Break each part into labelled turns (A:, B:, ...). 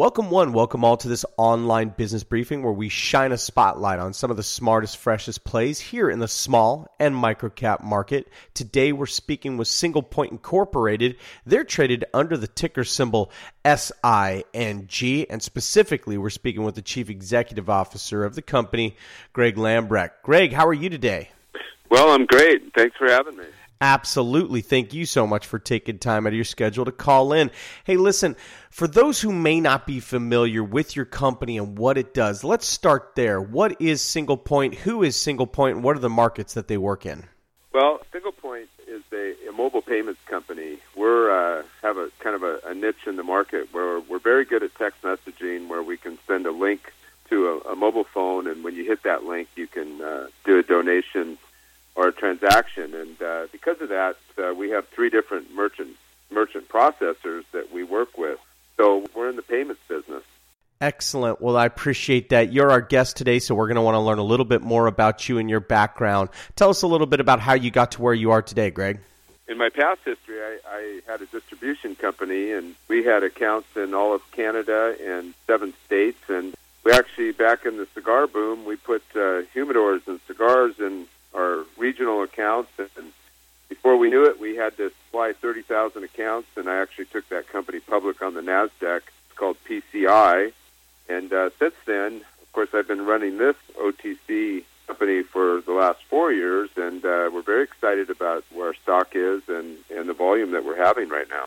A: Welcome, one, welcome all to this online business briefing where we shine a spotlight on some of the smartest, freshest plays here in the small and microcap market. Today, we're speaking with Singlepoint Incorporated. They're traded under the ticker symbol SING, and specifically, we're speaking with the Chief Executive Officer of the company, Greg Lambrecht. Greg, how are you today?
B: Well, I'm great. Thanks for having me.
A: Absolutely. Thank you so much for taking time out of your schedule to call in. Hey, listen, for those who may not be familiar with your company and what it does, let's start there. What is Singlepoint? Who is Singlepoint? And what are the markets that they work in?
B: Well, Singlepoint is a, a mobile payments company. We're uh, have a kind of a, a niche in the market where we're very good at text messaging, where we can send a link to a, a mobile phone, and when you hit that link, you can uh, do a donation transaction. And uh, because of that, uh, we have three different merchant merchant processors that we work with. So we're in the payments business.
A: Excellent. Well, I appreciate that. You're our guest today, so we're going to want to learn a little bit more about you and your background. Tell us a little bit about how you got to where you are today, Greg.
B: In my past history, I, I had a distribution company, and we had accounts in all of Canada and seven states. And we actually, back in the cigar boom, we put uh, humidors and cigars in our regional accounts. And before we knew it, we had to supply 30,000 accounts, and I actually took that company public on the NASDAQ. It's called PCI. And uh, since then, of course, I've been running this OTC company for the last four years, and uh, we're very excited about where our stock is and, and the volume that we're having right now.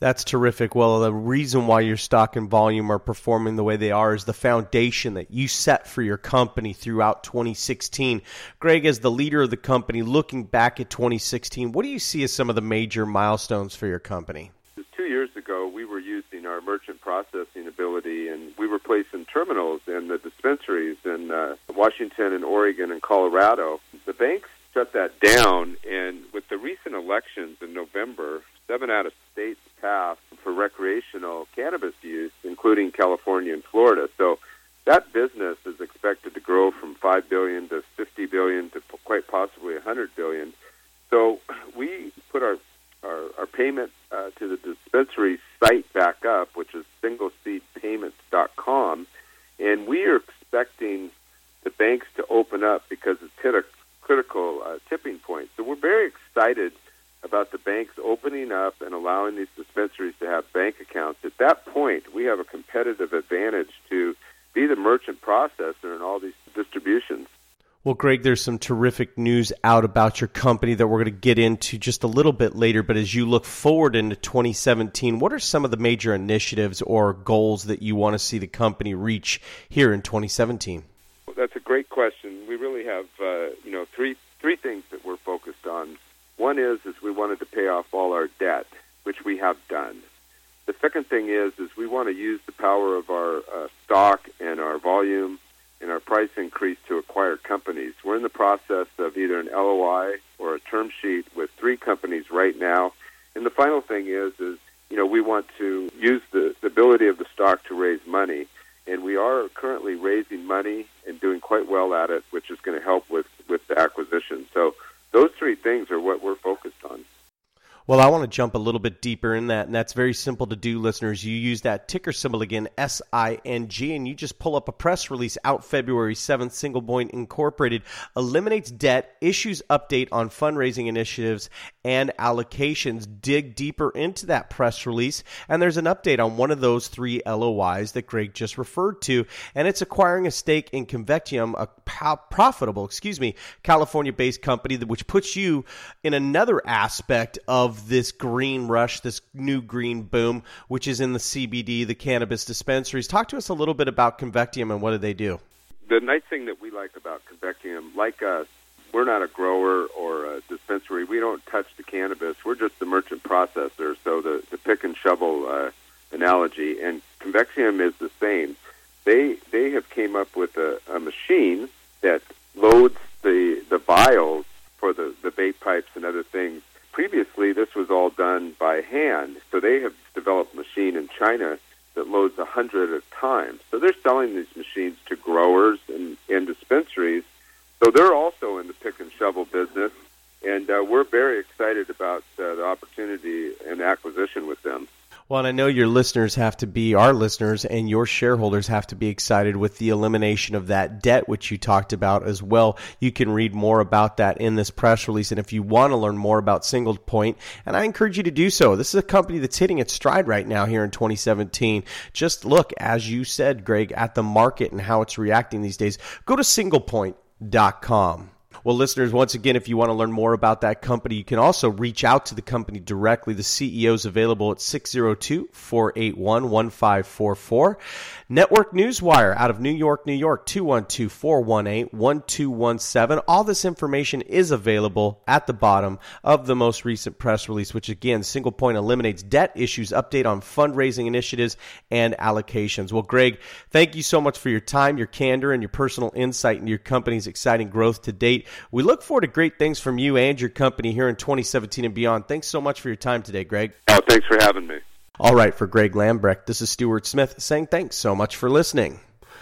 A: That's terrific. Well, the reason why your stock and volume are performing the way they are is the foundation that you set for your company throughout 2016. Greg, as the leader of the company, looking back at 2016, what do you see as some of the major milestones for your company?
B: Two years ago, we were using our merchant processing ability, and we were placing terminals in the dispensaries in uh, Washington and Oregon and Colorado. The banks shut that down, and with the recent elections in November, seven out of states for recreational cannabis use, including California and Florida. So that business is expected to grow from five billion to fifty billion to quite possibly a hundred billion. So we put our our, our payment uh, to the dispensary site back up, which is singleseedpayments.com, and we are expecting the banks to open up because it's hit a critical uh, tipping point. So we're very excited about the banks opening up and allowing these dispensaries to have bank accounts, at that point, we have a competitive advantage to be the merchant processor in all these distributions.
A: Well, Greg, there's some terrific news out about your company that we're going to get into just a little bit later. But as you look forward into 2017, what are some of the major initiatives or goals that you want to see the company reach here in 2017?
B: Well, that's a great question. We really have, uh, you know, three three things that we're focused on. One is is we wanted to pay off all our debt, which we have done. The second thing is is we want to use the power of our uh, stock and our volume and our price increase to acquire companies. We're in the process of either an LOI or a term sheet with three companies right now. And the final thing is is you know we want to use the, the ability of the stock to raise money. And we are currently raising money and doing quite well at it, which is going to help with, with the acquisition. So those three things are what.
A: Well, I want to jump a little bit deeper in that, and that's very simple to do, listeners. You use that ticker symbol again, S I N G, and you just pull up a press release out February 7th. Singlepoint Incorporated eliminates debt, issues update on fundraising initiatives and allocations. Dig deeper into that press release, and there's an update on one of those three LOIs that Greg just referred to, and it's acquiring a stake in Convectium, a profitable, excuse me, California based company, which puts you in another aspect of this green rush, this new green boom, which is in the CBD, the cannabis dispensaries. Talk to us a little bit about Convectium and what do they do?
B: The nice thing that we like about Convectium, like us, we're not a grower or a dispensary. We don't touch the cannabis. We're just the merchant processor. So the, the pick and shovel uh, analogy, and Convectium is the same. They they have came up with a, a machine that loads the the vials for the the vape pipes and other things previously this was all done by hand. So they have developed a machine in China that loads a hundred at a time. So they're selling these machines to growers and, and dispensaries. So they're also in the pick and shovel business, and uh, we're very excited about uh, the opportunity and acquisition with them.
A: Well, and I know your listeners have to be our listeners and your shareholders have to be excited with the elimination of that debt, which you talked about as well. You can read more about that in this press release. And if you want to learn more about Singlepoint, and I encourage you to do so, this is a company that's hitting its stride right now here in 2017. Just look, as you said, Greg, at the market and how it's reacting these days. Go to singlepoint.com. Well, listeners, once again, if you want to learn more about that company, you can also reach out to the company directly. The CEO is available at 602 481 1544. Network Newswire out of New York, New York, 212 418 1217. All this information is available at the bottom of the most recent press release, which again, Singlepoint eliminates debt issues, update on fundraising initiatives, and allocations. Well, Greg, thank you so much for your time, your candor, and your personal insight into your company's exciting growth to date. We look forward to great things from you and your company here in 2017 and beyond. Thanks so much for your time today, Greg.
B: Oh, thanks for having me.
A: All right, for Greg Lambrecht, this is Stuart Smith saying thanks so much for listening.